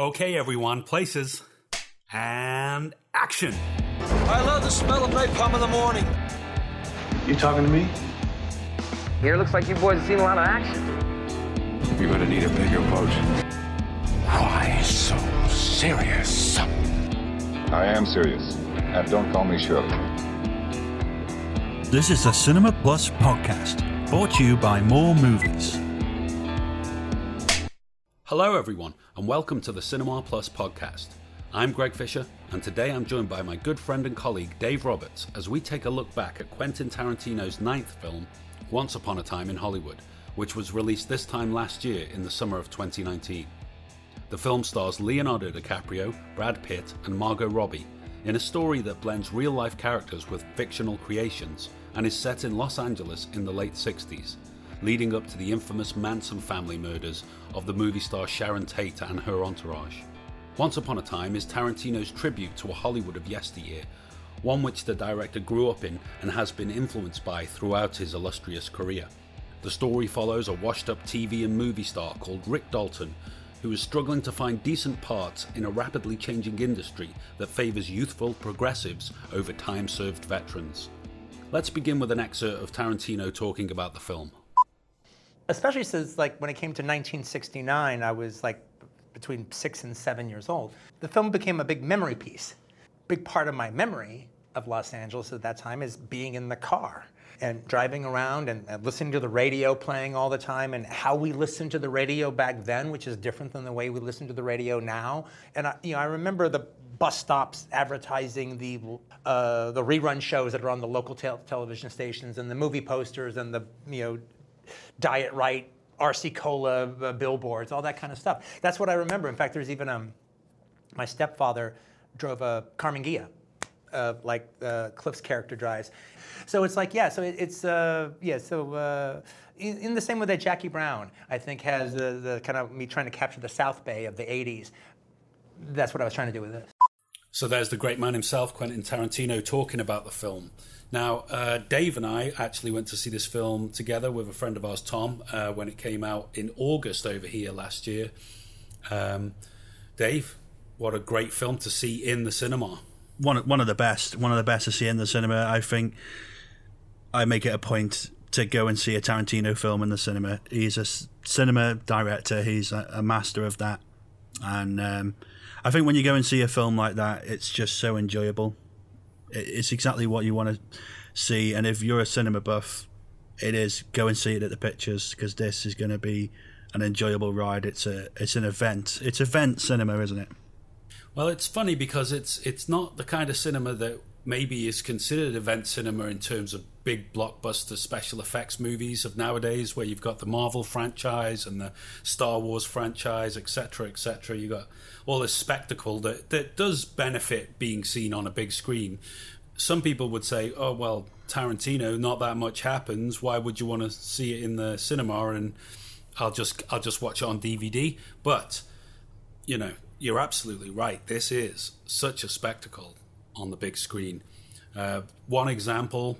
Okay, everyone, places. And action. I love the smell of napalm in the morning. You talking to me? Here looks like you boys have seen a lot of action. You're gonna need a bigger boat. Why so serious? I am serious. And don't call me Shirley. This is a Cinema Plus podcast, brought to you by More Movies. Hello, everyone, and welcome to the Cinema Plus podcast. I'm Greg Fisher, and today I'm joined by my good friend and colleague Dave Roberts as we take a look back at Quentin Tarantino's ninth film, Once Upon a Time in Hollywood, which was released this time last year in the summer of 2019. The film stars Leonardo DiCaprio, Brad Pitt, and Margot Robbie in a story that blends real life characters with fictional creations and is set in Los Angeles in the late 60s, leading up to the infamous Manson family murders of the movie star Sharon Tate and her entourage. Once Upon a Time is Tarantino's tribute to a Hollywood of yesteryear, one which the director grew up in and has been influenced by throughout his illustrious career. The story follows a washed up TV and movie star called Rick Dalton, who is struggling to find decent parts in a rapidly changing industry that favours youthful progressives over time served veterans. Let's begin with an excerpt of Tarantino talking about the film. Especially since like when it came to 1969 i was like between six and seven years old. The film became a big memory piece. Big part of my memory of los angeles at that time is being in the car and driving around and, and listening to the radio playing all the time and how we listened to the radio back then which is different than the way we listen to the radio now. And I, you know, I remember the bus stops advertising the uh, the rerun shows that are on the local tel- television stations and the movie posters and the you know Diet Rite RC Cola uh, billboards, all that kind of stuff. That's what I remember. In fact, there's even um, my stepfather drove a Karmann Ghia, uh, like uh, Cliff's character drives. So it's like, yeah, so it, it's, uh, yeah, so uh, in, in, the same way that Jackie Brown, I think, has the, the kind of me trying to capture the South Bay of the 80s. That's what I was trying to do with this. So there's the great man himself, Quentin Tarantino, talking about the film. Now, uh, Dave and I actually went to see this film together with a friend of ours, Tom, uh, when it came out in August over here last year. Um, Dave, what a great film to see in the cinema. One, one of the best, one of the best to see in the cinema. I think I make it a point to go and see a Tarantino film in the cinema. He's a cinema director. He's a, a master of that, and um, I think when you go and see a film like that, it's just so enjoyable. It's exactly what you want to see, and if you're a cinema buff, it is go and see it at the pictures because this is going to be an enjoyable ride. It's a it's an event. It's event cinema, isn't it? Well, it's funny because it's it's not the kind of cinema that maybe is considered event cinema in terms of big blockbuster special effects movies of nowadays, where you've got the Marvel franchise and the Star Wars franchise, etc., etc. You got all this spectacle that that does benefit being seen on a big screen. Some people would say, "Oh well, Tarantino, not that much happens. Why would you want to see it in the cinema?" And I'll just I'll just watch it on DVD. But you know, you're absolutely right. This is such a spectacle on the big screen. Uh, one example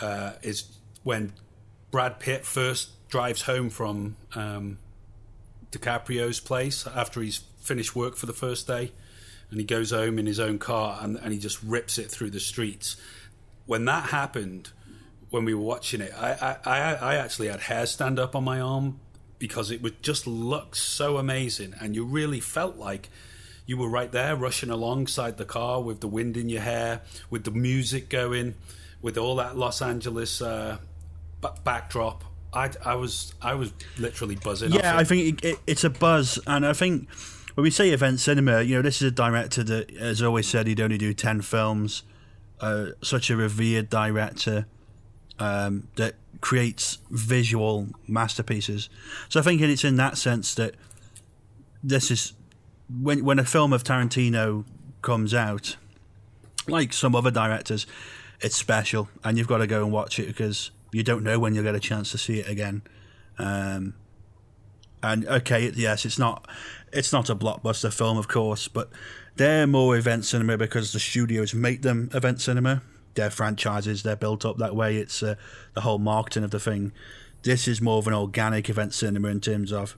uh, is when Brad Pitt first drives home from um, DiCaprio's place after he's finished work for the first day, and he goes home in his own car and, and he just rips it through the streets. When that happened, when we were watching it, I, I, I actually had hair stand up on my arm because it would just look so amazing, and you really felt like you were right there, rushing alongside the car with the wind in your hair, with the music going, with all that Los Angeles uh, b- backdrop. I, I was I was literally buzzing. Yeah, I think it, it, it's a buzz, and I think when we say event cinema, you know, this is a director that has always said he'd only do ten films. Uh, such a revered director um, that creates visual masterpieces. So I think it's in that sense that this is when when a film of Tarantino comes out, like some other directors, it's special, and you've got to go and watch it because you don't know when you'll get a chance to see it again. Um, and okay, yes, it's not it's not a blockbuster film, of course, but they're more event cinema because the studios make them event cinema. They're franchises, they're built up that way. It's uh, the whole marketing of the thing. This is more of an organic event cinema in terms of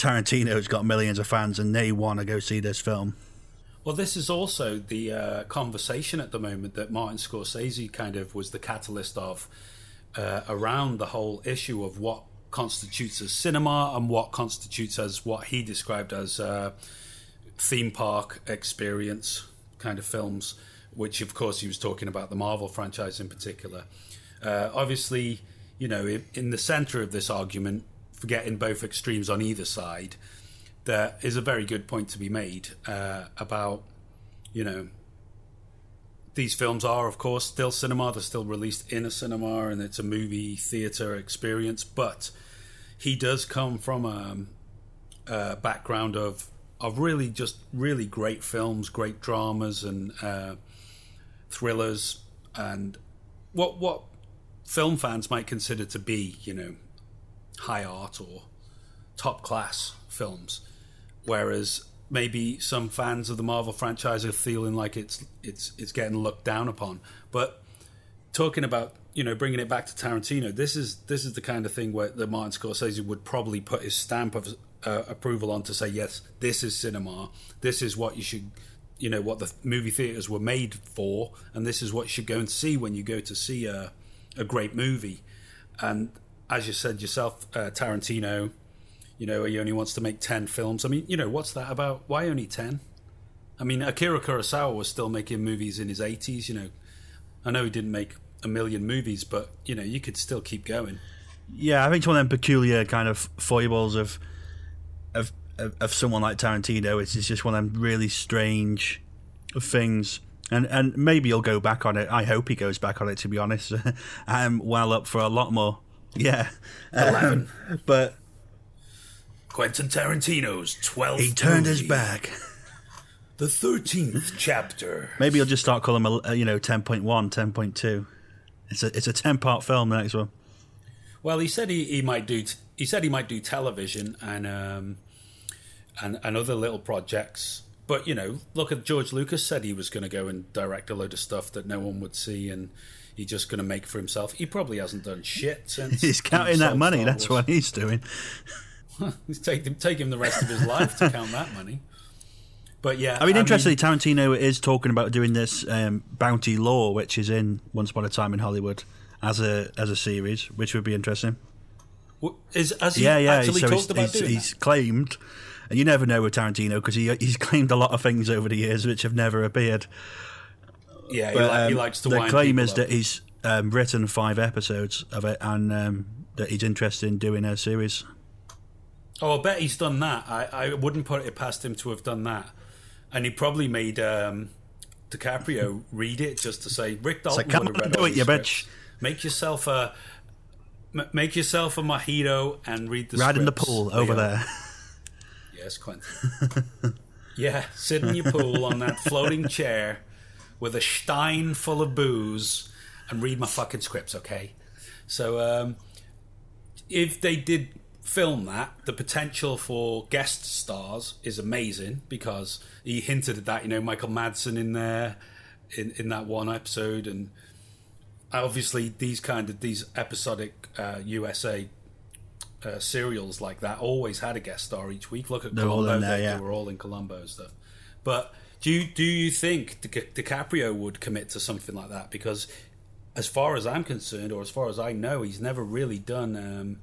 Tarantino's got millions of fans and they want to go see this film. Well, this is also the uh, conversation at the moment that Martin Scorsese kind of was the catalyst of uh, around the whole issue of what constitutes as cinema and what constitutes as what he described as uh, theme park experience kind of films, which of course he was talking about the Marvel franchise in particular. Uh, obviously, you know, in, in the center of this argument, forgetting both extremes on either side, there is a very good point to be made uh, about, you know, these films are, of course, still cinema. They're still released in a cinema, and it's a movie theater experience. But he does come from a, a background of of really just really great films, great dramas, and uh, thrillers, and what what film fans might consider to be, you know, high art or top class films, whereas maybe some fans of the Marvel franchise are feeling like it's it's it's getting looked down upon. But talking about you know bringing it back to Tarantino, this is this is the kind of thing where the Martin Scorsese would probably put his stamp of uh, approval on to say yes, this is cinema. This is what you should. You know what the movie theaters were made for, and this is what you should go and see when you go to see a, a great movie. And as you said yourself, uh, Tarantino, you know, he only wants to make 10 films. I mean, you know, what's that about? Why only 10? I mean, Akira Kurosawa was still making movies in his 80s, you know. I know he didn't make a million movies, but, you know, you could still keep going. Yeah, I think it's one of them peculiar kind of foibles of of of, of someone like Tarantino. It's, it's just one of them really strange things. And and maybe he'll go back on it. I hope he goes back on it. To be honest, I'm well up for a lot more. Yeah, Eleven. Um, but Quentin Tarantino's twelve. he turned movie, his back. The 13th chapter. Maybe he'll just start calling them, you know, 10.1, 10.2. It's a it's a ten part film. The next one. Well, he said he, he might do. T- he said he might do television and um, and and other little projects. But you know, look at George Lucas said he was going to go and direct a load of stuff that no one would see, and he's just going to make for himself. He probably hasn't done shit since He's counting that money. That's what he's doing. He's taking taking the rest of his life to count that money. But yeah, I mean, interestingly, Tarantino is talking about doing this um, Bounty Law, which is in Once Upon a Time in Hollywood, as a as a series, which would be interesting. is he yeah, yeah. actually so talked he's, about he's, he's claimed, and you never know with Tarantino because he he's claimed a lot of things over the years which have never appeared. Yeah, he, But he um, likes to. the claim is up. that he's um, written five episodes of it, and um, that he's interested in doing a series. Oh, I bet he's done that. I, I wouldn't put it past him to have done that. And he probably made um, DiCaprio read it just to say, Rick Dalton like, "Come on, read do it, you bitch." Make yourself a m- make yourself a mojito and read the Right in the pool over Leo. there. Yes, Quentin. yeah, sit in your pool on that floating chair with a stein full of booze and read my fucking scripts, okay? So, um, if they did film that, the potential for guest stars is amazing because he hinted at that. You know, Michael Madsen in there in in that one episode, and obviously these kind of these episodic uh, USA uh, serials like that always had a guest star each week. Look at They're Columbo; there, they, yeah. they were all in Columbo and stuff. But do you do you think Di- DiCaprio would commit to something like that? Because as far as I'm concerned, or as far as I know, he's never really done um,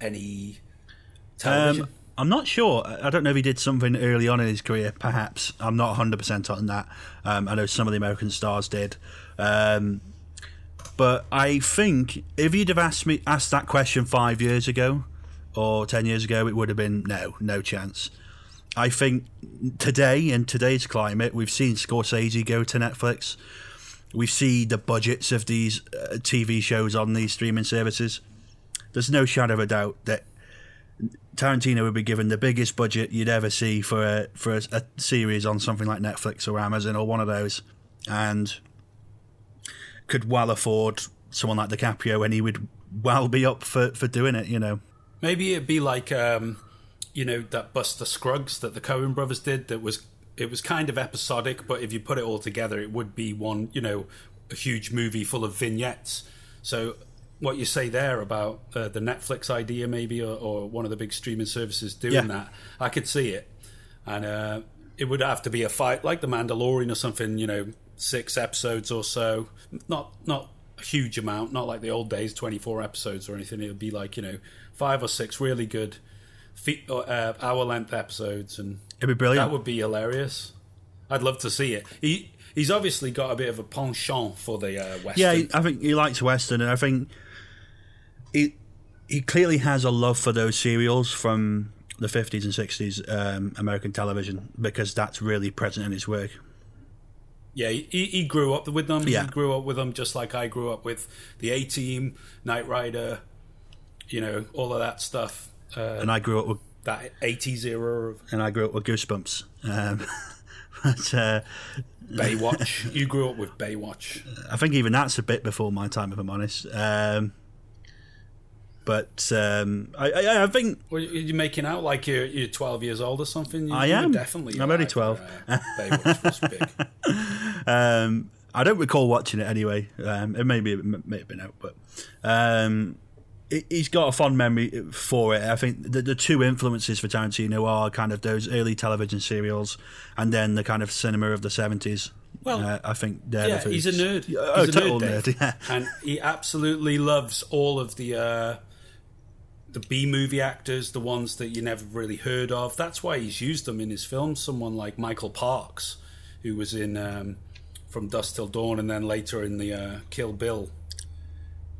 any television. Um, I'm not sure. I don't know if he did something early on in his career. Perhaps I'm not 100 percent on that. Um, I know some of the American stars did, um, but I think if you'd have asked me asked that question five years ago or ten years ago, it would have been no, no chance. I think today in today's climate, we've seen Scorsese go to Netflix. We see the budgets of these uh, TV shows on these streaming services. There's no shadow of a doubt that Tarantino would be given the biggest budget you'd ever see for a for a, a series on something like Netflix or Amazon or one of those, and could well afford someone like DiCaprio, and he would well be up for, for doing it. You know, Maybe it'd be like um, you know that Buster Scruggs that the Coen Brothers did. That was it was kind of episodic, but if you put it all together, it would be one you know a huge movie full of vignettes. So what you say there about uh, the Netflix idea, maybe, or, or one of the big streaming services doing Yeah. that, I could see it, and uh, it would have to be a fight like the Mandalorian or something. You know, six episodes or so, not not a huge amount, not like the old days, twenty four episodes or anything. It would be like you know five or six really good uh, hour length episodes, and It'd be brilliant. that would be hilarious. I'd love to see it. He he's obviously got a bit of a penchant for the uh, western. Yeah, I think he likes Western, and I think he he clearly has a love for those serials from the 50s and 60s um, American television because that's really present in his work. Yeah, he, he grew up with them. Yeah. He grew up with them just like I grew up with the A Team, Knight Rider, you know, all of that stuff. Uh, And I grew up with that 80s era of and I grew up with Goosebumps. Um, but uh, Baywatch. you grew up with Baywatch. I think even that's a bit before my time, if I'm honest. Um, but um, I, I, I think Well, you're making out like you're, you're 12 years old or something. You, I am. definitely. I'm only 12. when, uh, Baywatch was big. Um, I don't recall watching it anyway. Um, it may be it may have been out, but um, he's got a fond memory for it. I think the, the two influences for Tarantino are kind of those early television serials, and then the kind of cinema of the seventies. Well, uh, I think they're yeah, the he's a nerd. Yeah, Oh, he's a total nerd, nerd. Yeah, and he absolutely loves all of the uh, the B movie actors, the ones that you never really heard of. That's why he's used them in his films. Someone like Michael Parks, who was in um, From Dusk Till Dawn, and then later in the uh, Kill Bill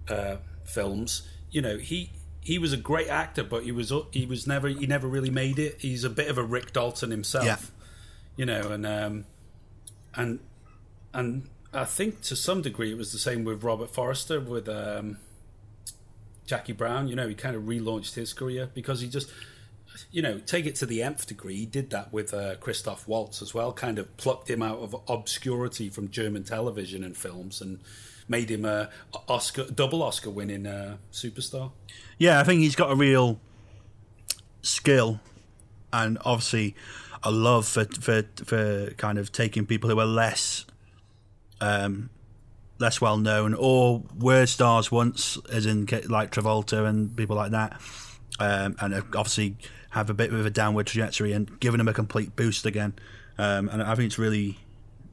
uh, films. You know, he he was a great actor, but he was he was never he never really made it. He's a bit of a Rick Dalton himself. Yeah. You know, and um, and and I think to some degree it was the same with Robert Forster with um, Jackie Brown. You know, he kind of relaunched his career because he just, you know, take it to the nth degree. He did that with uh, Christoph Waltz as well. Kind of plucked him out of obscurity from German television and films and made him a Oscar double Oscar winning uh, superstar. yeah. I think he's got a real skill, and obviously a love for for for kind of taking people who are less um, less well known or were stars once, as in like Travolta and people like that, um, and obviously have a bit of a downward trajectory and giving them a complete boost again. Um, and I think it's really,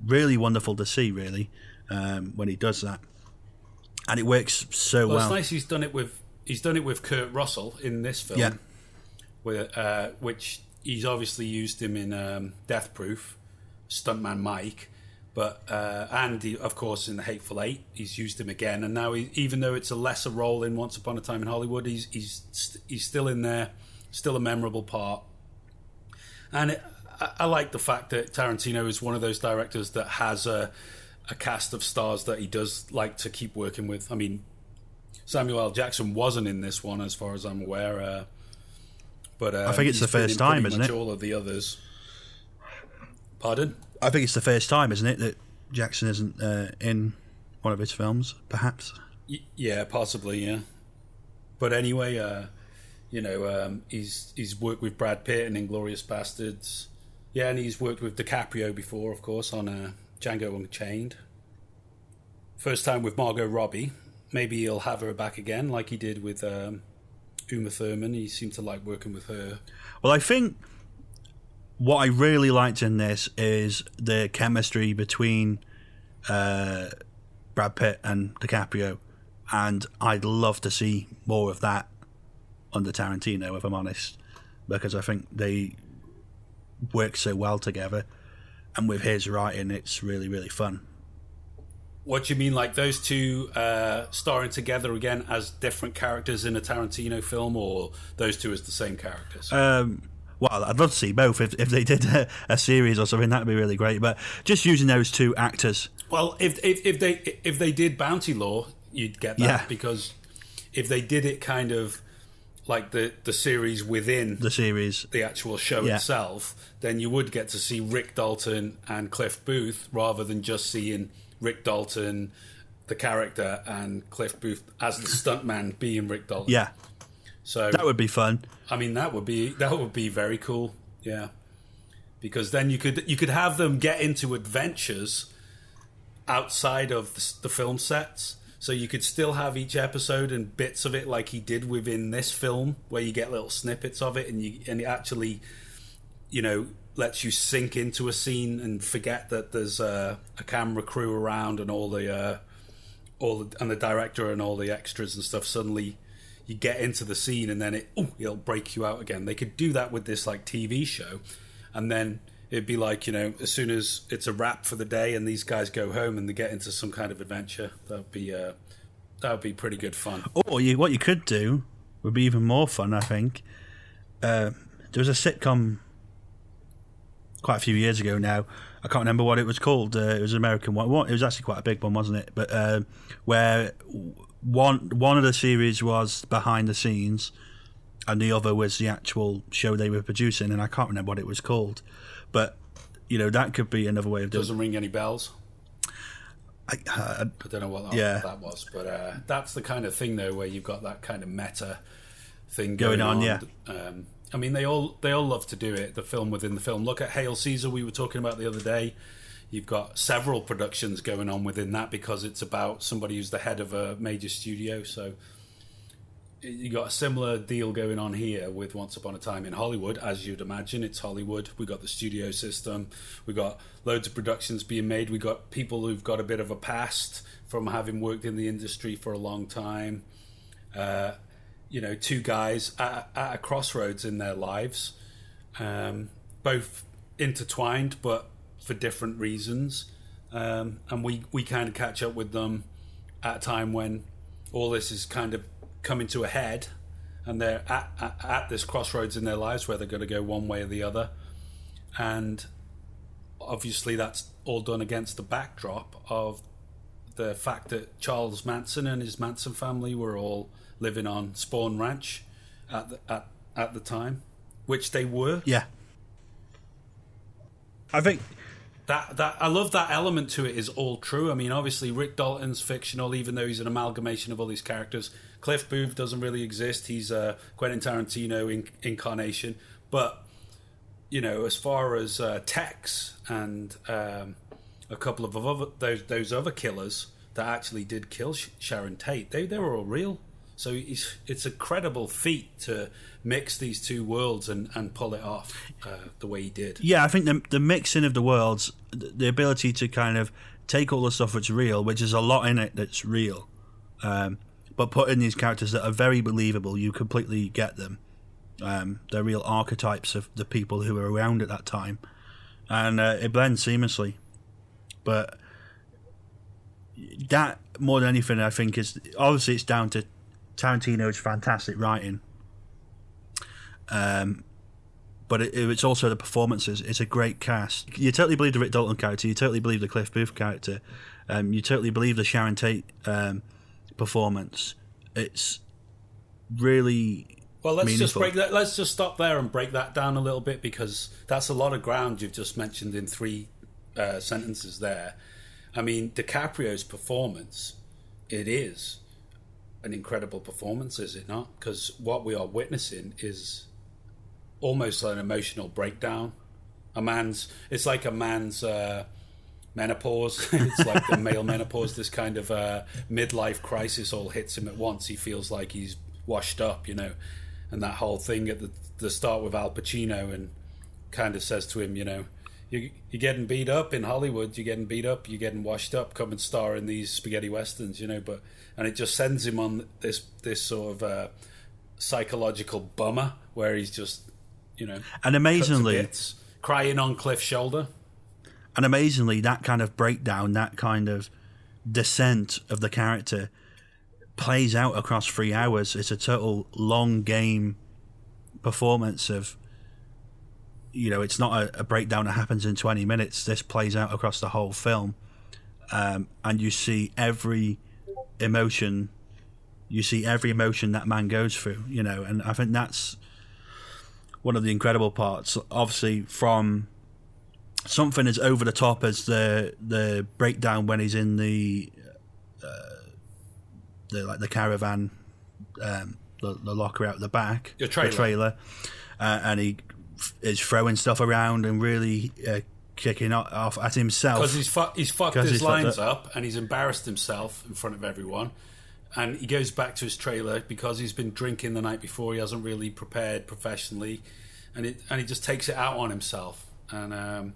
really wonderful to see, really, um, when he does that, and it works so Well, well. it's nice he's done it with he's done it with Kurt Russell in this film. Yeah. with uh, which he's obviously used him in um, Death Proof, Stuntman Mike, but uh, and he, of course in the Hateful Eight he's used him again, and now he, even though it's a lesser role in Once Upon a Time in Hollywood, he's he's he's still in there, still a memorable part, and it, I, I like the fact that Tarantino is one of those directors that has a a cast of stars that he does like to keep working with. I mean, Samuel L. Jackson wasn't in this one, as far as I'm aware. Uh, but uh, I think it's the first time, isn't it? All of the others. Pardon? I think it's the first time, isn't it, that Jackson isn't uh, in one of his films, perhaps. Y- yeah, possibly. Yeah. But anyway, uh, you know, um, he's he's worked with Brad Pitt in Inglourious Basterds. Yeah, and he's worked with DiCaprio before, of course, on uh, Django Unchained. First time with Margot Robbie. Maybe he'll have her back again, like he did with um, Uma Thurman. He seemed to like working with her. Well, I think what I really liked in this is the chemistry between uh, Brad Pitt and DiCaprio, and I'd love to see more of that under Tarantino, if I'm honest, because I think they work so well together, and with his writing, it's really really fun. What do you mean, like those two uh, starring together again as different characters in a Tarantino film, or those two as the same characters? Um, well, I'd love to see both. If, if they did a, a series or something, that'd be really great. But just using those two actors, Well, if, if if they if they did Bounty Law, you'd get that Yeah. because if they did it kind of like the the series within the series, the actual show Yeah. itself, then you would get to see Rick Dalton and Cliff Booth rather than just seeing Rick Dalton, the character, and Cliff Booth as the stuntman being Rick Dalton. yeah, so that would be fun. I mean, that would be that would be very cool. Yeah, because then you could you could have them get into adventures outside of the, the film sets. So you could still have each episode and bits of it like he did within this film, where you get little snippets of it, and you and it actually, you know, lets you sink into a scene and forget that there's a, camera crew around and all the uh, all the, and the director and all the extras and stuff. Suddenly, you get into the scene, and then it oh, it'll break you out again. They could do that with this like TV show, and then it'd be like you know as soon as it's a wrap for the day and these guys go home and they get into some kind of adventure that'd be uh, that would be pretty good fun Or you, what you could do would be even more fun, I think. Uh, there was a sitcom quite a few years ago now. I can't remember what it was called. Uh, it was an American one. It was actually quite a big one, wasn't it? But uh, where one one of the series was behind the scenes, and the other was the actual show they were producing, and I can't remember what it was called. But you know that could be another way of doing. doesn't ring any bells I, uh, I don't know what that, Yeah. that was but uh, that's the kind of thing though where you've got that kind of meta thing Going going, on, yeah. um, I mean they all they all love to do it the film within the film look at Hail Caesar we were talking about the other day You've got several productions going on within that because it's about somebody who's the head of a major studio. So you got a similar deal going on here with Once Upon a Time in Hollywood, as you'd imagine. It's Hollywood. We got the studio system. We got loads of productions being made. We got people who've got a bit of a past from having worked in the industry for a long time. Uh, you know, two guys at, at a crossroads in their lives, um, both intertwined, but for different reasons. Um, and we, we kind of catch up with them at a time when all this is kind of coming to a head and they're at, at, at this crossroads in their lives where they're going to go one way or the other. And obviously, that's all done against the backdrop of the fact that Charles Manson and his Manson family were all living on Spahn Ranch at the, at, at the time, which they were. yeah. I think that that I love that element to it is all true. I mean, obviously Rick Dalton's fictional, even though he's an amalgamation of all these characters. Cliff Booth doesn't really exist. He's a Quentin Tarantino in, incarnation. But you know, as far as uh, Tex and um, a couple of other those those other killers that actually did kill Sh- Sharon Tate, they they were all real. So it's, it's a credible feat to mix these two worlds and, and pull it off uh, the way he did. Yeah, I think the the mixing of the worlds, the ability to kind of take all the stuff that's real, which is a lot in it that's real, um, but put in these characters that are very believable. You completely get them. Um, they're real archetypes of the people who were around at that time, and uh, it blends seamlessly. But that more than anything, I think is obviously it's down to Tarantino's fantastic writing. Um, but it, it's also the performances. It's a great cast. You totally believe the Rick Dalton character. You totally believe the Cliff Booth character. Um, you totally believe the Sharon Tate um, performance. It's really Well, let's just break that. Let's just stop there and break that down a little bit because that's a lot of ground you've just mentioned in three uh, sentences there. I mean, DiCaprio's performance, it is an incredible performance, is it not? Because what we are witnessing is almost an emotional breakdown. A man's, it's like a man's uh, menopause. it's like the male menopause. This kind of uh, midlife crisis all hits him at once. He feels like he's washed up, you know, and that whole thing at the, the start with Al Pacino and kind of says to him, you know, you, you're getting beat up in Hollywood. You're getting beat up. You're getting washed up. Come and star in these spaghetti westerns, you know. But and it just sends him on this this sort of uh, psychological bummer where he's just, you know, and amazingly, crying on Cliff's shoulder. And amazingly, that kind of breakdown, that kind of descent of the character, plays out across three hours. It's a total long game performance of. You know, it's not a, a breakdown that happens in twenty minutes. This plays out across the whole film, um, and you see every emotion. You see every emotion that man goes through. You know, and I think that's one of the incredible parts. Obviously, from something as over the top as the the breakdown when he's in the uh, the like the caravan, um, the, the locker out the back, Your trailer. the trailer, uh, and he f- is throwing stuff around and really uh, kicking off at himself because he's fu- he's fucked his he's lines up. up and he's embarrassed himself in front of everyone. And he goes back to his trailer because he's been drinking the night before. He hasn't really prepared professionally, and it and he just takes it out on himself and um,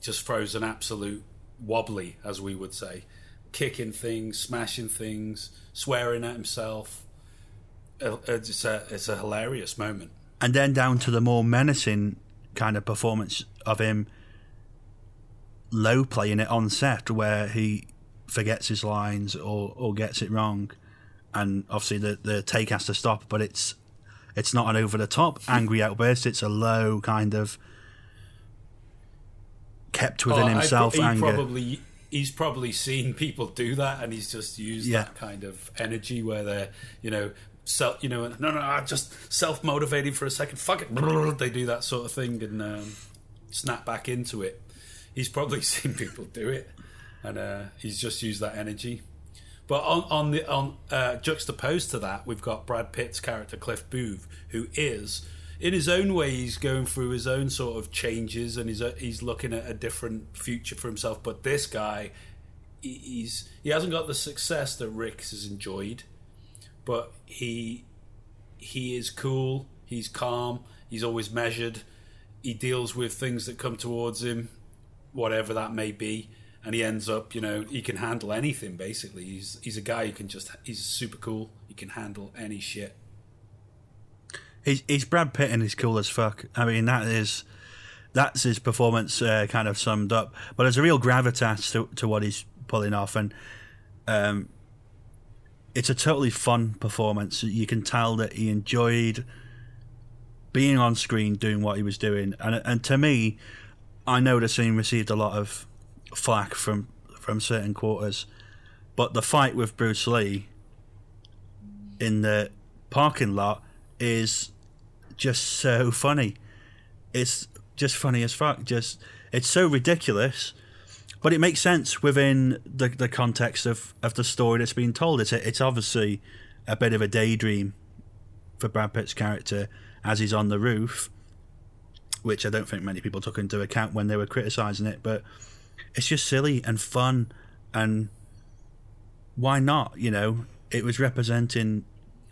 just throws an absolute wobbly, as we would say, kicking things, smashing things, swearing at himself. Uh, It's a it's a hilarious moment. and then down to the more menacing kind of performance of him low playing it on set where he forgets his lines or, or gets it wrong and obviously the, the take has to stop but it's it's not an over the top angry outburst it's a low kind of kept within Oh, I- himself he anger Probably, he's probably seen people do that, and he's just used Yeah. that kind of energy where they're, you know, self, you know, no, no, I'm just self motivating for a second. Fuck it, they do that sort of thing and um, snap back into it. He's probably seen people do it, and uh, he's just used that energy. But on on the on uh, juxtaposed to that, we've got Brad Pitt's character Cliff Booth, who is in his own way he's going through his own sort of changes, and he's uh, he's looking at a different future for himself. But this guy, he- he's he hasn't got the success that Rick has enjoyed, but he he is cool. He's calm. He's always measured. He deals with things that come towards him, whatever that may be, and he ends up, you know, he can handle anything. Basically, he's he's a guy who can just he's super cool. He can handle any shit. He's, he's Brad Pitt and he's cool as fuck. I mean, that is that's his performance uh, kind of summed up. But there's a real gravitas to, to what he's pulling off, and um, it's a totally fun performance. You can tell that he enjoyed being on screen doing what he was doing, and and to me, I know the scene received a lot of flack from from certain quarters, but the fight with Bruce Lee in the parking lot is just so funny. It's just funny as fuck. Just it's so ridiculous, but it makes sense within the the context of, of the story that's being told. It's it's obviously a bit of a daydream for Brad Pitt's character as he's on the roof, which I don't think many people took into account when they were criticizing it. But it's just silly and fun, and why not? You know, it was representing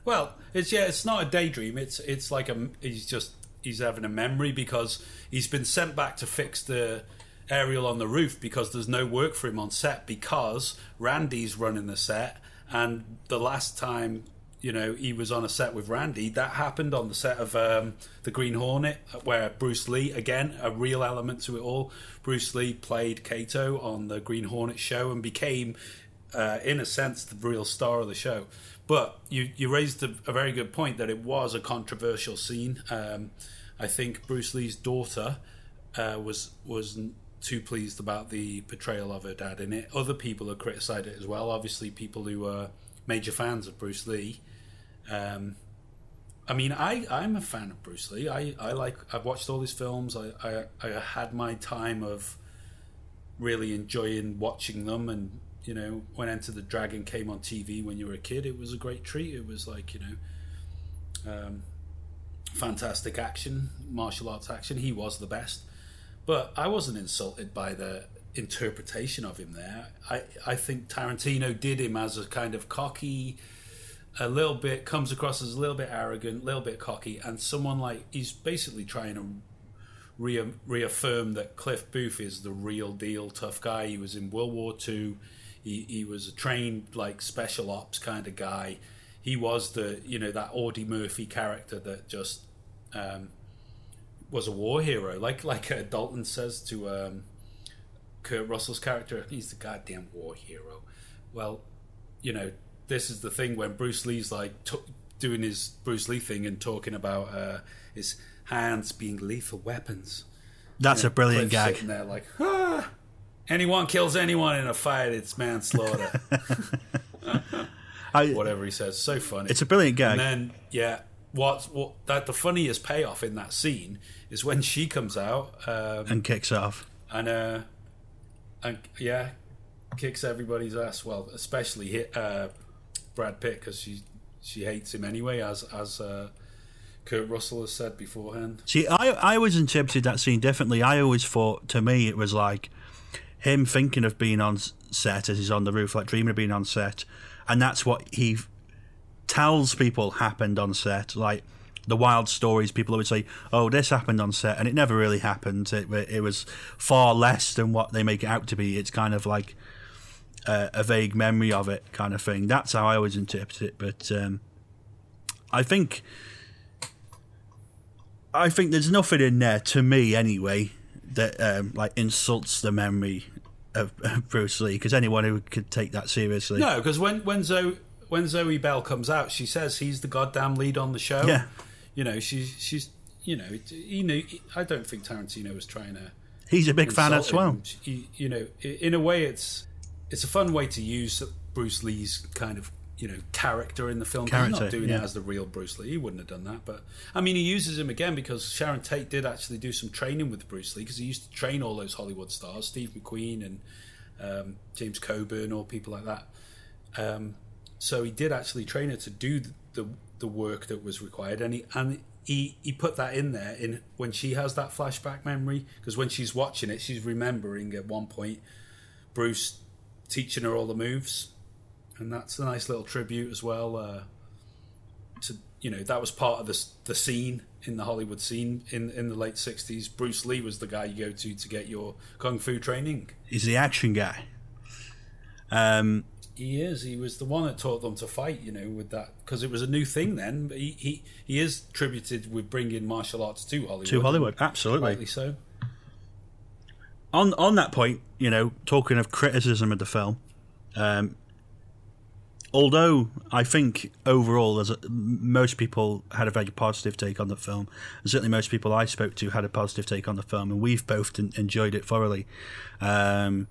Well, it's yeah, it's not a daydream. It's it's like a he's just he's having a memory because he's been sent back to fix the aerial on the roof because there's no work for him on set because Randy's running the set and the last time you know he was on a set with Randy that happened on the set of um, the Green Hornet where Bruce Lee again a real element to it all Bruce Lee played Kato on the Green Hornet show and became uh, in a sense the real star of the show but you you raised a, a very good point that it was a controversial scene um, I think Bruce Lee's daughter uh, was wasn't too pleased about the portrayal of her dad in it. Other people have criticised it as well. Obviously, people who are major fans of Bruce Lee. Um, I mean, I I'm a fan of Bruce Lee. I, I like I've watched all his films. I, I I had my time of really enjoying watching them and you know when Enter the Dragon came on TV when you were a kid it was a great treat it was like you know um, fantastic action martial arts action he was the best but I wasn't insulted by the interpretation of him there I, I think Tarantino did him as a kind of cocky a little bit comes across as a little bit arrogant a little bit cocky and someone like he's basically trying to rea- reaffirm that Cliff Booth is the real deal tough guy. He was in World War Two. He he was a trained like special ops kind of guy. He was the you know that Audie Murphy character that just um, was a war hero, like like uh, Dalton says to um, Kurt Russell's character. He's the goddamn war hero. Well, you know this is the thing when Bruce Lee's like t- doing his Bruce Lee thing and talking about uh, his hands being lethal weapons. That's a brilliant gag. Sitting there like, ah, anyone kills anyone in a fight, it's manslaughter. I, Whatever he says, so funny. It's a brilliant gag. And then, yeah, what's what that the funniest payoff in that scene is when she comes out um, and kicks off. and uh, and yeah, kicks everybody's ass. Well, especially hit uh, Brad Pitt because she she hates him anyway, as as uh, Kurt Russell has said beforehand. See, I I always interpreted that scene differently. I always thought, to me, it was like him thinking of being on set as he's on the roof, like dreaming of being on set, and that's what he tells people happened on set. Like the wild stories, people always say, "Oh, this happened on set," and it never really happened. It, it was far less than what they make it out to be. It's kind of like a, a vague memory of it, kind of thing. That's how I always interpret it. But um, I think. I think there's nothing in there to me anyway that um, like insults the memory of Bruce Lee because anyone who could take that seriously. No, because when when Zoe when Zoe Bell comes out, she says he's the goddamn lead on the show. Yeah. you know she's she's you know you know I don't think Tarantino was trying to. He's a big fan as well. He- you know, in a way, it's it's a fun way to use Bruce Lee's kind of you know character in the film. He's not doing yeah. it as the real Bruce Lee. He wouldn't have done that. But I mean, he uses him again because Sharon Tate did actually do some training with Bruce Lee because he used to train all those Hollywood stars, Steve McQueen and um, James Coburn, or people like that. Um, so he did actually train her to do the, the the work that was required, and he and he he put that in there in when she has that flashback memory because when she's watching it, she's remembering at one point Bruce teaching her all the moves, and that's a nice little tribute as well. Uh, to you know that was part of the the scene in the Hollywood scene in in the late '60s. Bruce Lee was the guy you go to to get your kung fu training. He's the action guy. Um, He is. He was the one that taught them to fight. You know, with that because it was a new thing then. But he he, he is tributed with bringing martial arts to Hollywood. to Hollywood, absolutely. rightly so. on on that point, you know, talking of criticism of the film, um, although I think overall, as most people had a very positive take on the film, and certainly most people I spoke to had a positive take on the film, and we've both en- enjoyed it thoroughly. Um,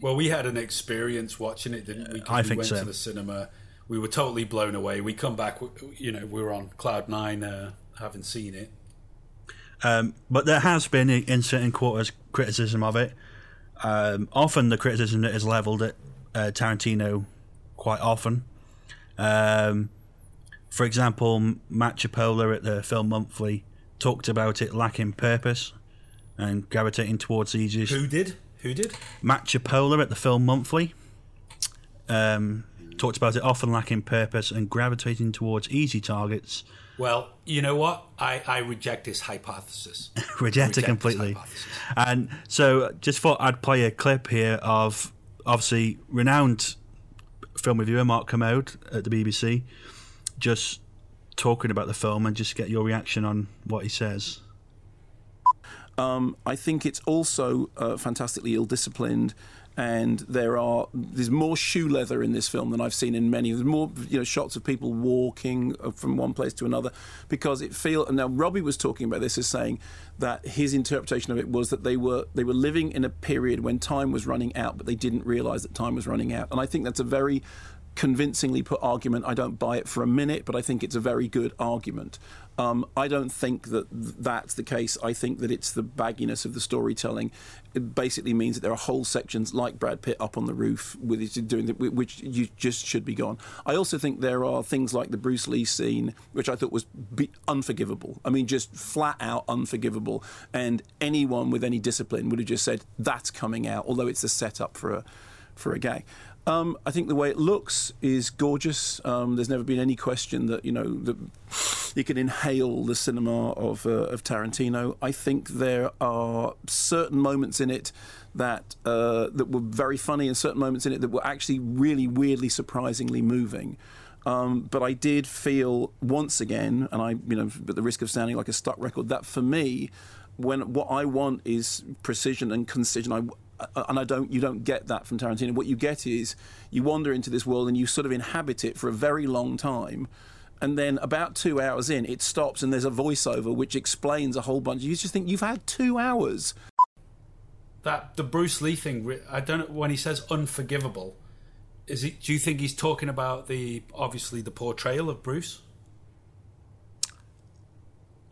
Well, we had an experience watching it, didn't we? I we think went so. to the cinema. We were totally blown away. We come back, you know, we were on cloud nine, uh, having seen it. Um, but there has been in certain quarters criticism of it. Um, often the criticism that is levelled at uh, Tarantino, quite often. Um, for example, Matt Chipola at the Film Monthly talked about it lacking purpose and gravitating towards easiest. Who did? Who did? Matt Chipola at the Film Monthly um, talked about it often lacking purpose and gravitating towards easy targets. Well, you know what? I, I reject this hypothesis. reject it Reject this completely. And so, just thought I'd play a clip here of obviously renowned film reviewer Mark Kermode at the BBC, just talking about the film and just get your reaction on what he says. Um, I think it's also uh, fantastically ill-disciplined, and there are there's more shoe leather in this film than I've seen in many. There's more you know shots of people walking uh, from one place to another because it feel. And now Robbie was talking about this as saying that his interpretation of it was that they were they were living in a period when time was running out, but they didn't realise that time was running out, and I think that's a very convincingly put argument. I don't buy it for a minute, but I think it's a very good argument. Um, I don't think that th- that's the case. I think that it's the bagginess of the storytelling. It basically means that there are whole sections like Brad Pitt up on the roof doing the, which you just should be gone. I also think there are things like the Bruce Lee scene, which I thought was unforgivable. I mean, just flat out unforgivable. And anyone with any discipline would have just said that's coming out, although it's a setup for a for a gag. Um, I think the way it looks is gorgeous. Um, there's never been any question that you know that you can inhale the cinema of uh, of Tarantino. I think there are certain moments in it that uh, that were very funny, and certain moments in it that were actually really weirdly, surprisingly moving. Um, but I did feel once again, and I, you know, at the risk of sounding like a stuck record, that for me, when what I want is precision and concision, I, and I don't, you don't get that from Tarantino. What you get is you wander into this world and you sort of inhabit it for a very long time, and then about two hours in, it stops and there's a voiceover which explains a whole bunch. You just think you've had two hours. That the Bruce Lee thing. I don't know when he says unforgivable. Is he? Do you think he's talking about the obviously the portrayal of Bruce?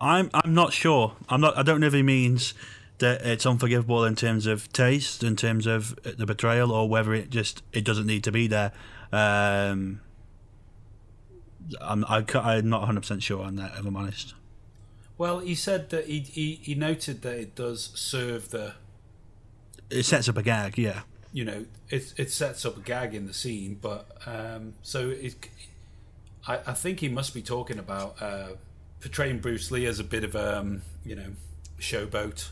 I'm I'm not sure. I'm not. I don't know if he means that it's unforgivable in terms of taste, in terms of the betrayal, or whether it just it doesn't need to be there. Um, I'm I, ca- I'm not 100 percent sure on that. If I'm honest. Well, he said that he, he he noted that it does serve the It sets up a gag, yeah. you know it it sets up a gag in the scene, but um, so it. I, I think he must be talking about uh, portraying Bruce Lee as a bit of a um, you know showboat.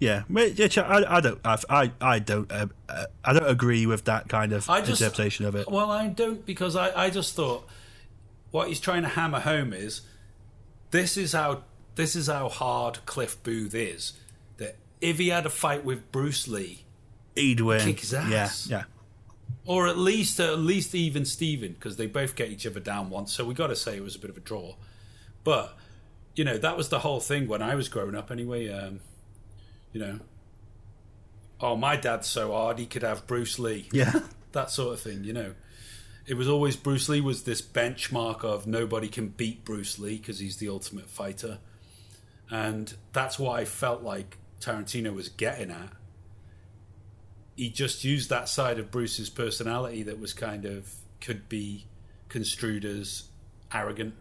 Yeah, which I, I don't, I, I, I don't, uh, uh, I don't agree with that kind of I just- interpretation of it. Well, I don't because I, I just thought what he's trying to hammer home is this is how this is how hard Cliff Booth is. That if he had a fight with Bruce Lee, He'd win. kick his ass. Yeah, yeah. or at least at least even Steven, because they both get each other down once. So we got to say it was a bit of a draw. But you know that was the whole thing when I was growing up. Anyway, um, you know, oh my dad's so hard he could have Bruce Lee. Yeah. that sort of thing. You know, it was always Bruce Lee was this benchmark of nobody can beat Bruce Lee because he's the ultimate fighter, and that's what I felt like Tarantino was getting at he just used that side of Bruce's personality that was kind of could be construed as arrogant.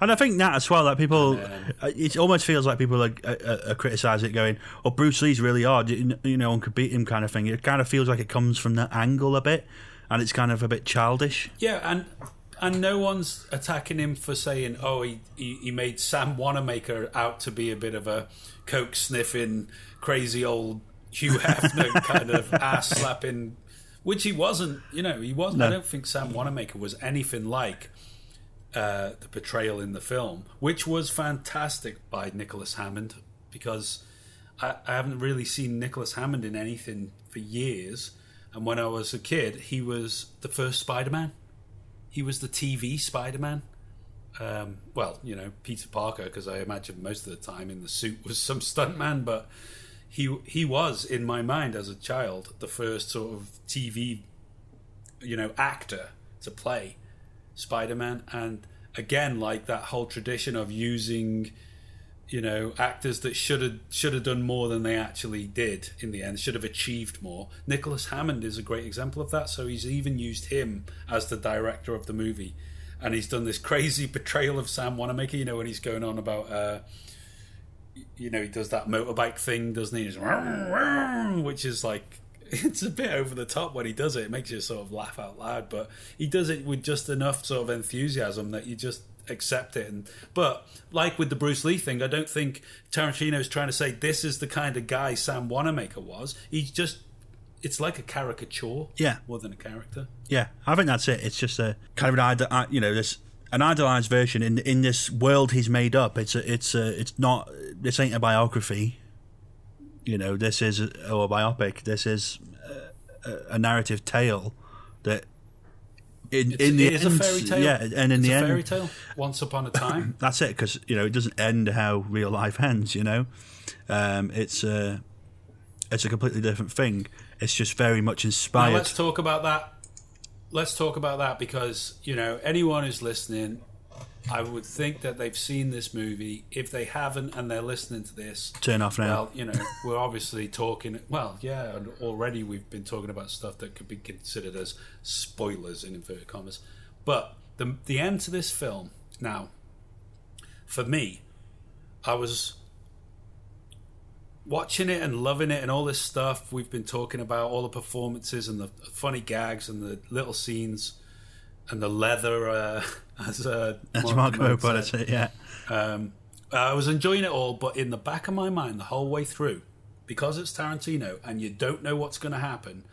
And I think that as well, that people, uh, it almost feels like people are, are, are criticising it, going, "Oh, Bruce Lee's really hard, you you know, and could beat him," kind of thing. It kind of feels like it comes from that angle a bit, and it's kind of a bit childish. Yeah, and and no one's attacking him for saying, "Oh, he he, he made Sam Wanamaker out to be a bit of a coke sniffing, crazy old Hugh Hefner kind of ass slapping," which he wasn't. You know, he wasn't. I don't think Sam Wanamaker was anything like uh, the portrayal in the film, which was fantastic by Nicholas Hammond because I, I haven't really seen Nicholas Hammond in anything for years. And when I was a kid, he was the first Spider Man. He was the TV Spider Man. Um, well, you know, Peter Parker, because I imagine most of the time in the suit was some stuntman, but he he was in my mind as a child the first sort of TV, you know, actor to play Spider-Man, and again, like that whole tradition of using, you know, actors that should have should have done more than they actually did in the end, should have achieved more. Nicholas Hammond is a great example of that. So he's even used him as the director of the movie, and he's done this crazy portrayal of Sam Wanamaker. You know, when he's going on about. Uh, you know, he does that motorbike thing, doesn't he? He's, which is like it's a bit over the top when he does it. It makes you sort of laugh out loud, but he does it with just enough sort of enthusiasm that you just accept it. And but like with the Bruce Lee thing, I don't think Tarantino is trying to say this is the kind of guy Sam Wanamaker was. He's just it's like a caricature, Yeah. more than a character. Yeah, I think that's it. It's just a kind of an ide- uh, you know this an idealized version in in this world he's made up. It's a, it's a, it's not this ain't a biography. You know, this is a, or biopic. This is a, a- narrative tale that in It's, in the it is end, a fairy tale. yeah, and in it's the a end, fairy tale. Once upon a time. that's it because you know it doesn't end how real life ends. You know, um, it's a it's a completely different thing. It's just very much Now inspired. let's talk about that. Let's talk about that because you know anyone who's listening, I would think that they've seen this movie. If they haven't and they're listening to this, Turn off now. Well, you know we're obviously talking. Well, yeah, and already we've been talking about stuff that could be considered as spoilers in inverted commas. But the the end to this film now, for me, I was watching it and loving it and all this stuff we've been talking about all the performances and the funny gags and the little scenes and the leather uh, as uh, That's Mark Kermode put it. Yeah, Um, I was enjoying it all, but in the back of my mind, the whole way through, because it's Tarantino and you don't know what's going to happen,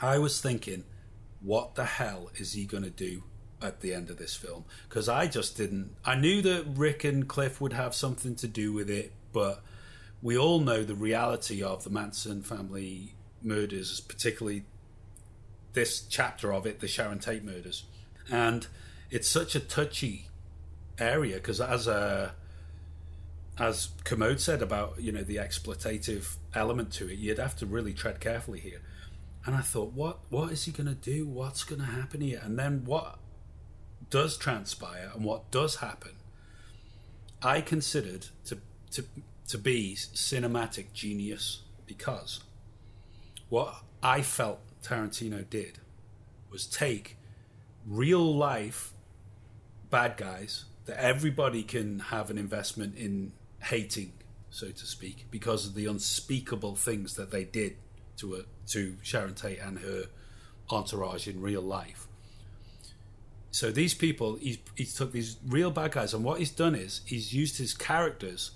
I was thinking, what the hell is he going to do at the end of this film? Because I just didn't. I knew that Rick and Cliff would have something to do with it, but we all know the reality of the Manson family murders, particularly this chapter of it, the Sharon Tate murders. And it's such a touchy area because as a as Kermode said about you know the exploitative element to it, you'd have to really tread carefully here. And I thought, what what is he going to do? What's going to happen here? And then what does transpire and what does happen? I considered to to to be cinematic genius because what I felt Tarantino did was take real life bad guys that everybody can have an investment in hating, so to speak, because of the unspeakable things that they did to a, to Sharon Tate and her entourage in real life. So these people, he's, he's took these real bad guys, and what he's done is he's used his characters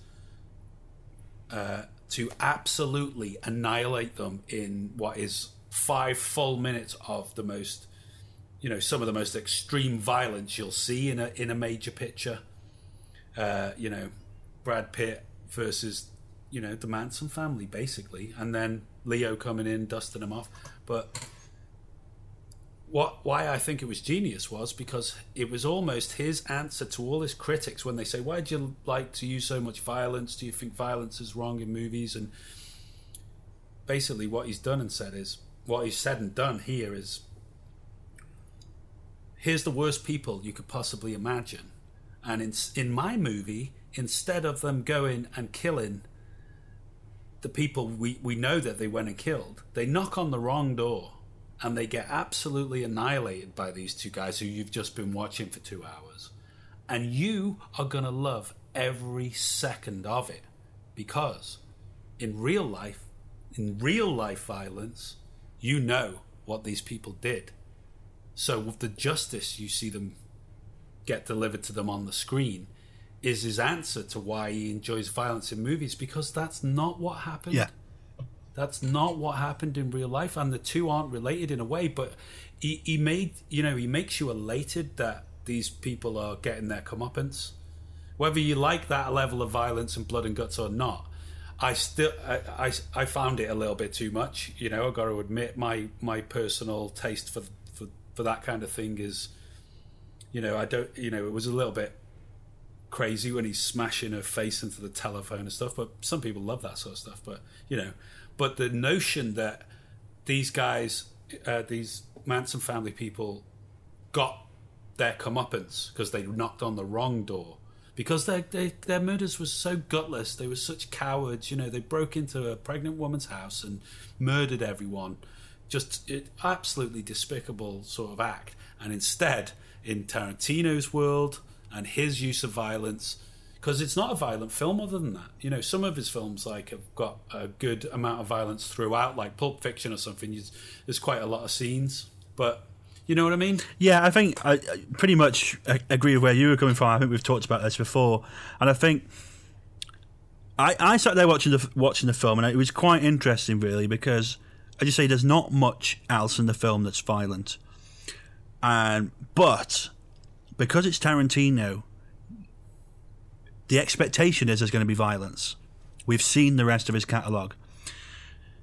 uh, to absolutely annihilate them in what is five full minutes of the most, you know, some of the most extreme violence you'll see in a in a major picture. Uh, you know, Brad Pitt versus you know the Manson family, basically, and then Leo coming in, dusting them off. But what why I think it was genius was because it was almost his answer to all his critics when they say, "Why do you like to use so much violence? Do you think violence is wrong in movies?" And basically, what he's done and said is, what he's said and done here is, here's the worst people you could possibly imagine, and in in my movie, instead of them going and killing the people we, we know that they went and killed, they knock on the wrong door and they get absolutely annihilated by these two guys who you've just been watching for two hours. And you are going to love every second of it because in real life, in real life violence, you know what these people did. So, with the justice you see them get delivered to them on the screen, is his answer to why he enjoys violence in movies because that's not what happened. Yeah. That's not what happened in real life, and the two aren't related in a way. But he, he made you know he makes you elated that these people are getting their comeuppance, whether you like that level of violence and blood and guts or not. I still I, I, I found it a little bit too much. You know, I got to admit my my personal taste for for for that kind of thing is, you know, I don't you know it was a little bit crazy when he's smashing her face into the telephone and stuff. But some people love that sort of stuff. But you know, but the notion that these guys, uh, these Manson family people, got their comeuppance because they knocked on the wrong door. Because their, their their murders were so gutless, they were such cowards. You know, they broke into a pregnant woman's house and murdered everyone. Just it, absolutely despicable sort of act. And instead, in Tarantino's world and his use of violence, because it's not a violent film other than that. You know, some of his films like have got a good amount of violence throughout, like Pulp Fiction or something. There's quite a lot of scenes, but you know what I mean? Yeah, I think I, I pretty much agree with where you were coming from. I think we've talked about this before, and I think I, I sat there watching the watching the film, and it was quite interesting, really, because as you say, there's not much else in the film that's violent, and but because it's Tarantino, the expectation is there's going to be violence. We've seen the rest of his catalogue.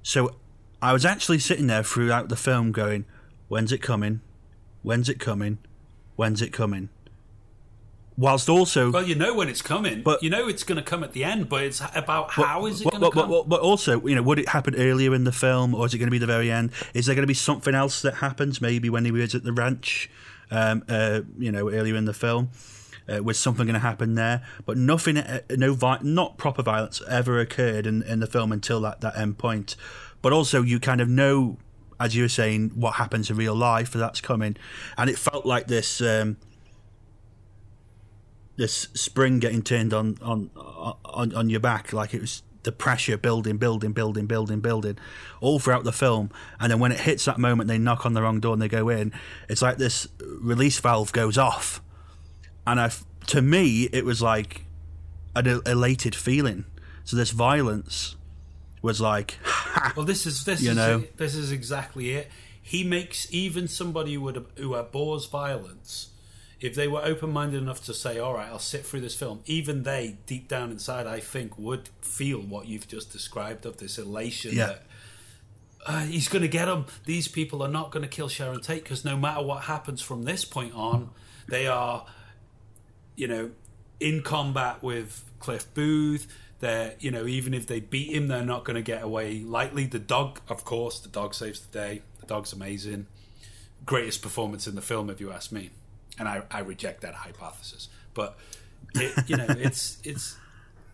So I was actually sitting there throughout the film going, when's it coming? When's it coming? When's it coming? Whilst also, well, you know when it's coming, but you know it's going to come at the end. But it's about how but, is it going to come? but, but also, you know, would it happen earlier in the film, or is it going to be the very end? Is there going to be something else that happens? Maybe when he was at the ranch, um, uh, you know, earlier in the film. Uh, was something going to happen there? But nothing, uh, no, vi- not proper violence ever occurred in, in the film until that, that end point. But also, you kind of know, as you were saying, what happens in real life, that's coming, and it felt like this. Um, this spring getting turned on, on on on your back, like it was the pressure building, building, building, building, building, all throughout the film. And then when it hits that moment, they knock on the wrong door and they go in. It's like this release valve goes off, and I, to me, it was like an elated feeling. So this violence was like, well, this is this you is know? it. this is exactly it. He makes even somebody who would who abhors violence, if they were open minded enough to say, "All right, I'll sit through this film," even they, deep down inside, I think, would feel what you've just described of this elation Yeah. that uh, he's going to get them. These people are not going to kill Sharon Tate because no matter what happens from this point on, they are, you know, in combat with Cliff Booth. They're, you know, even if they beat him, they're not going to get away lightly. The dog, of course, the dog saves the day. The dog's amazing. Greatest performance in the film, if you ask me. And I, I reject that hypothesis. But, it, you know, it's it's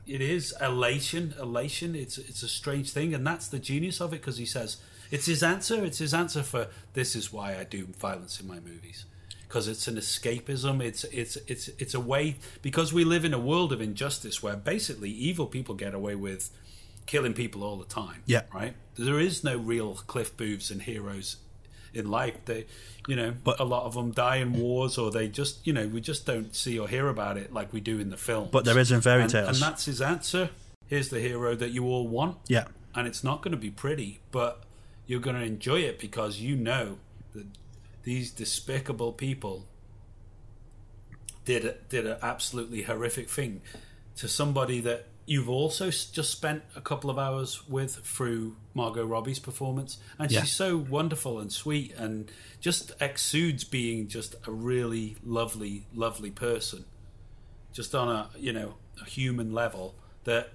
it is elation elation it's it's a strange thing and that's the genius of it because he says it's his answer it's his answer for this is why i do violence in my movies because it's an escapism. It's it's it's it's a way because we live in a world of injustice where basically evil people get away with killing people all the time. Yeah. right. There is no real Cliff Booths and heroes in life. They, you know, But- a lot of them die in wars, or they just, you know, we just don't see or hear about it like we do in the film. But there is in fairy and, tales. and that's his answer. Here's the hero that you all want Yeah. and it's not going to be pretty, but you're going to enjoy it because you know that these despicable people did a, did an absolutely horrific thing to somebody that you've also just spent a couple of hours with through Margot Robbie's performance, and Yeah. she's so wonderful and sweet and just exudes being just a really lovely, lovely person, just on a you know a human level that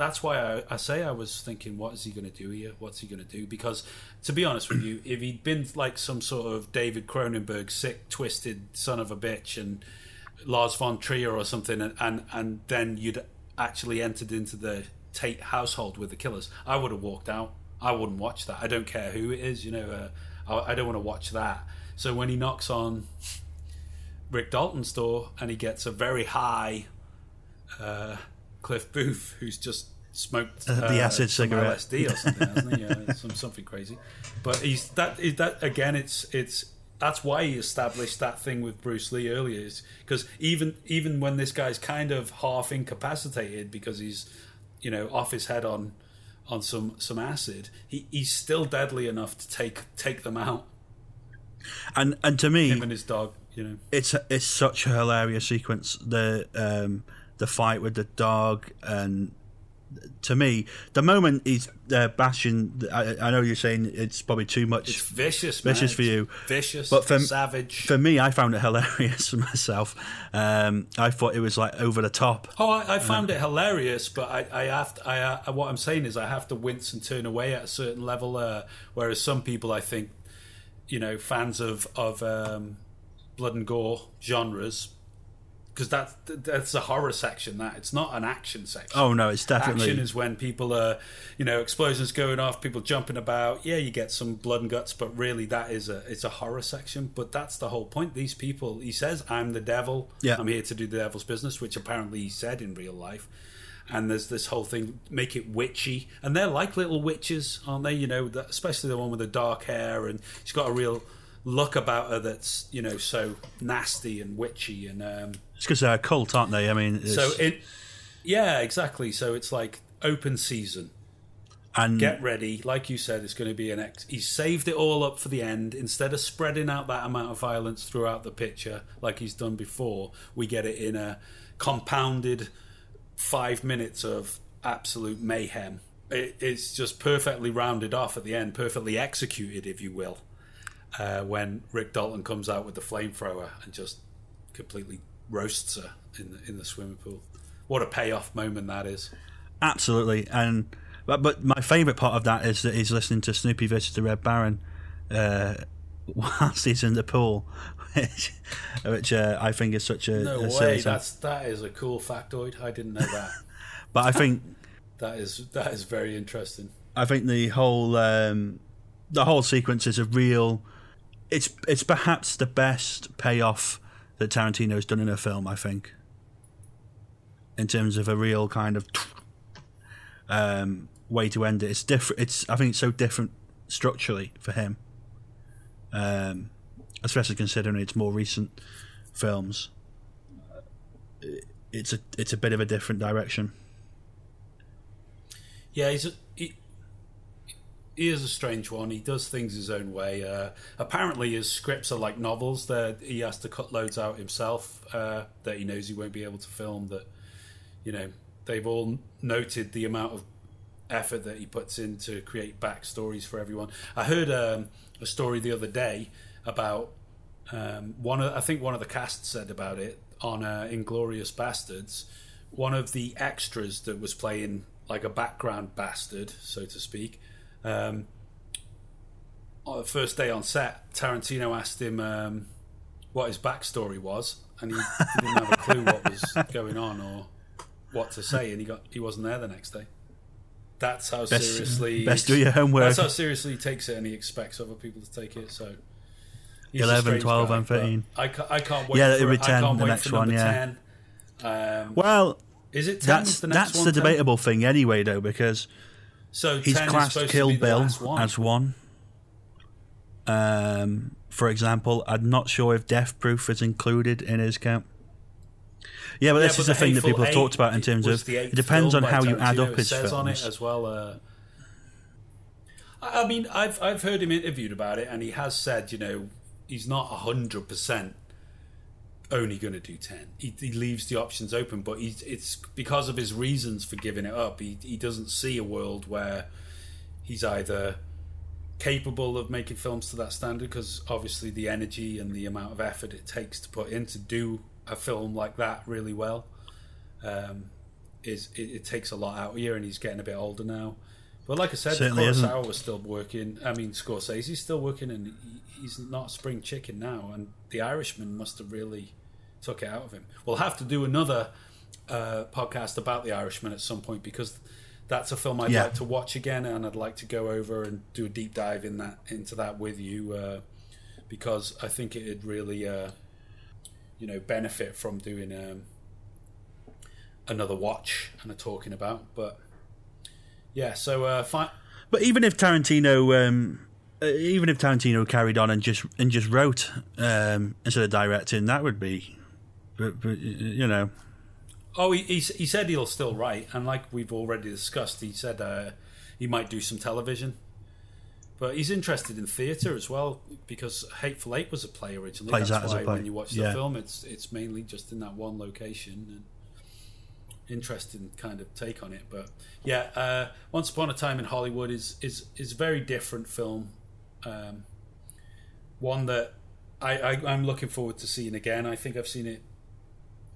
that's why I, I say I was thinking, what is he going to do here? What's he going to do? Because to be honest with you, if he'd been like some sort of David Cronenberg, sick, twisted son of a bitch, and Lars von Trier or something, and and, and then you'd actually entered into the Tate household with the killers, I would have walked out. I wouldn't watch that. I don't care who it is. You know, uh, I, I don't want to watch that. So when he knocks on Rick Dalton's door and he gets a very high uh, Cliff Booth, who's just smoked Uh, the acid some cigarette. LSD or something, hasn't he? Yeah, some something crazy. But he's that is that again. It's it's that's why he established that thing with Bruce Lee earlier, is because even even when this guy's kind of half incapacitated because he's you know off his head on on some some acid, he, he's still deadly enough to take take them out. And and to me, Him and his dog, you know. it's it's such a hilarious sequence. The um, the fight with the dog, and to me, the moment he's uh, bashing, I, I know you're saying it's probably too much. It's vicious, vicious man. for you, vicious, but for savage. For me, I found it hilarious for myself. Um, I thought it was like over the top. Oh, I, I found it hilarious, but I, I have to. I, uh, what I'm saying is, I have to wince and turn away at a certain level. Uh, whereas some people, I think, you know, fans of of um, blood and gore genres, because that that's a horror section. That it's not an action section. Oh no, it's definitely Action is when people are, you know, explosions going off, people jumping about. Yeah, you get some blood and guts, but really that is a it's a horror section. But that's the whole point. These people, he says, "I'm the devil. Yeah. I'm here to do the devil's business," which apparently he said in real life. And there's this whole thing, make it witchy, and they're like little witches, aren't they? You know, especially the one with the dark hair, and she's got a real look about her that's you know so nasty and witchy, and um, it's because they're a cult, aren't they? I mean, it's, so it, yeah, exactly. So it's like open season. and Get ready, like you said, it's going to be an X. He's saved it all up for the end. Instead of spreading out that amount of violence throughout the picture, like he's done before, we get it in a compounded five minutes of absolute mayhem. It, it's just perfectly rounded off at the end, perfectly executed, if you will. Uh, when Rick Dalton comes out with the flamethrower and just completely roasts her in the in the swimming pool. What a payoff moment that is! Absolutely, and but, but my favourite part of that is that he's listening to Snoopy versus the Red Baron uh, whilst he's in the pool, which, which uh, I think is such a, No a way, that's that is a cool factoid. I didn't know that. But I think that is that is very interesting. I think the whole um, the whole sequence is a real. It's it's perhaps the best payoff that Tarantino's done in a film. I think. In terms of a real kind of um, way to end it, it's different. It's I think it's so different structurally for him, um, especially considering it's more recent films. It's a it's a bit of a different direction. Yeah, he's a, he, he is a strange one. He does things his own way. Uh, apparently, his scripts are like novels. That he has to cut loads out himself. Uh, that he knows he won't be able to film. That you know they've all noted the amount of effort that he puts in to create backstories for everyone. I heard um, a story the other day about um, one. Of, I think one of the cast said about it on uh, Inglourious Basterds. One of the extras that was playing like a background bastard, so to speak. Um, on the first day on set, Tarantino asked him um, what his backstory was, and he, he didn't have a clue what was going on or what to say, and he got he wasn't there the next day. That's how Best- seriously best do your homework. That's how seriously he takes it, and he expects other people to take it. So He's 11, 12, guy, and 13. but I, ca- I can't wait. Yeah, it'll be 10, can't the next one, yeah. 10. Um, Well, is it 10? that's the next that's one, the 10? debatable thing anyway, though, because So he's 10 is classed to Kill Bill one. as one. Um, for example, I'm not sure if Death Proof is included in his count. Yeah, but Yeah, this but is the, thing that people have talked about in terms of it depends on how you add up his says on it films. as well. Uh, I I mean, I've I've heard him interviewed about it, and he has said, you know, he's not hundred percent only going to do ten. He, he leaves the options open, but he's it's because of his reasons for giving it up. He he doesn't see a world where he's either capable of making films to that standard because obviously the energy and the amount of effort it takes to put in to do a film like that really well um, is it, it takes a lot out of you and he's getting a bit older now but like I said Certainly. Kurosawa was still working I mean Scorsese's still working and he, he's not a spring chicken now and The Irishman must have really took it out of him we'll have to do another uh, podcast about The Irishman at some point because that's a film I'd Yeah. like to watch again, and I'd like to go over and do a deep dive in that into that with you, uh, because I think it'd really, uh, you know, benefit from doing um, another watch and a talking about. But yeah, so uh, fi- But even if Tarantino, um, even if Tarantino carried on and just and just wrote um, instead of directing, that would be, but, but, you know, Oh, he, he he said he'll still write, and like we've already discussed, he said uh, he might do some television. But he's interested in theatre as well because Hateful Eight was a play originally. Plays That's as a why play. when you watch the Yeah. film, it's it's mainly just in that one location. And interesting kind of take on it. But yeah, uh, Once Upon a Time in Hollywood is is is a very different film. Um, one that I, I I'm looking forward to seeing again. I think I've seen it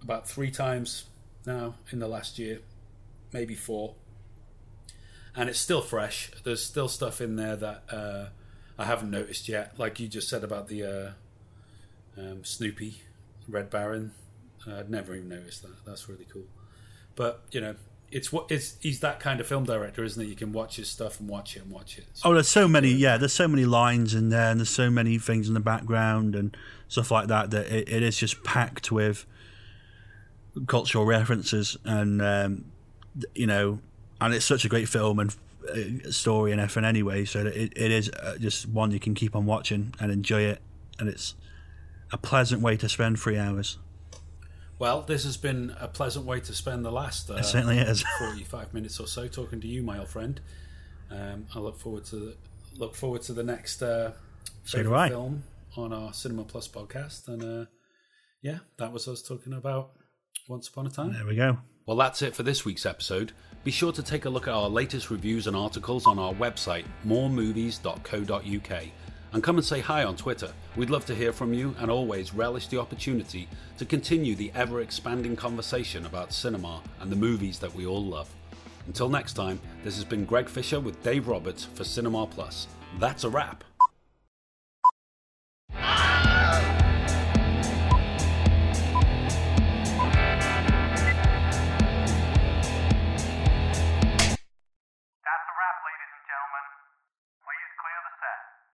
about three times now in the last year, maybe four. And it's still fresh. There's still stuff in there that uh, I haven't noticed yet, like you just said about the uh, um, Snoopy, Red Baron. I'd never even noticed that. That's really cool. But you know, it's what it's. He's that kind of film director, isn't it? You can watch his stuff and watch it and watch it. So- oh, there's so many, yeah, there's so many lines in there, and there's so many things in the background and stuff like that that it, it is just packed with cultural references and um, you know, and it's such a great film and uh, story and everything anyway. So it, it is uh, just one you can keep on watching and enjoy it, and it's a pleasant way to spend three hours. Well, this has been a pleasant way to spend the last uh, It certainly is. 45 minutes or so talking to you, my old friend. Um, I look forward to the, look forward to the next uh, So film on our Cinema Plus podcast. And uh, yeah, that was us talking about once Upon a Time. There we go. Well, that's it for this week's episode. Be sure to take a look at our latest reviews and articles on our website, moremovies.co.uk, and come and say hi on Twitter. We'd love to hear from you and always relish the opportunity to continue the ever expanding conversation about cinema and the movies that we all love. Until next time, this has been Greg Fisher with Dave Roberts for Cinema Plus. That's a wrap.